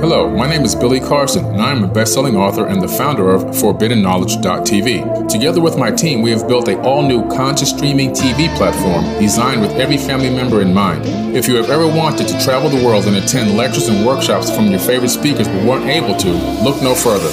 Hello, my name is Billy Carson, and I am a best-selling author and the founder of ForbiddenKnowledge.tv. Together with my team, we have built a all-new conscious streaming TV platform designed with every family member in mind. If you have ever wanted to travel the world and attend lectures and workshops from your favorite speakers but weren't able to, look no further.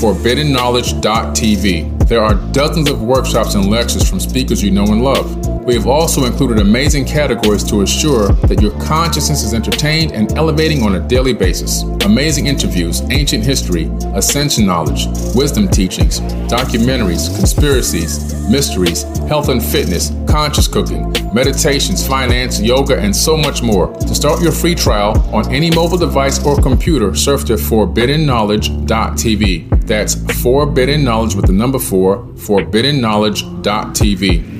ForbiddenKnowledge.tv. There are dozens of workshops and lectures from speakers you know and love. We have also included amazing categories to assure that your consciousness is entertained and elevating on a daily basis. Amazing interviews, ancient history, ascension knowledge, wisdom teachings, documentaries, conspiracies, mysteries, health and fitness, conscious cooking, meditations, finance, yoga, and so much more. To start your free trial on any mobile device or computer, surf to forbiddenknowledge.tv. That's forbidden knowledge with the number four, forbiddenknowledge.tv.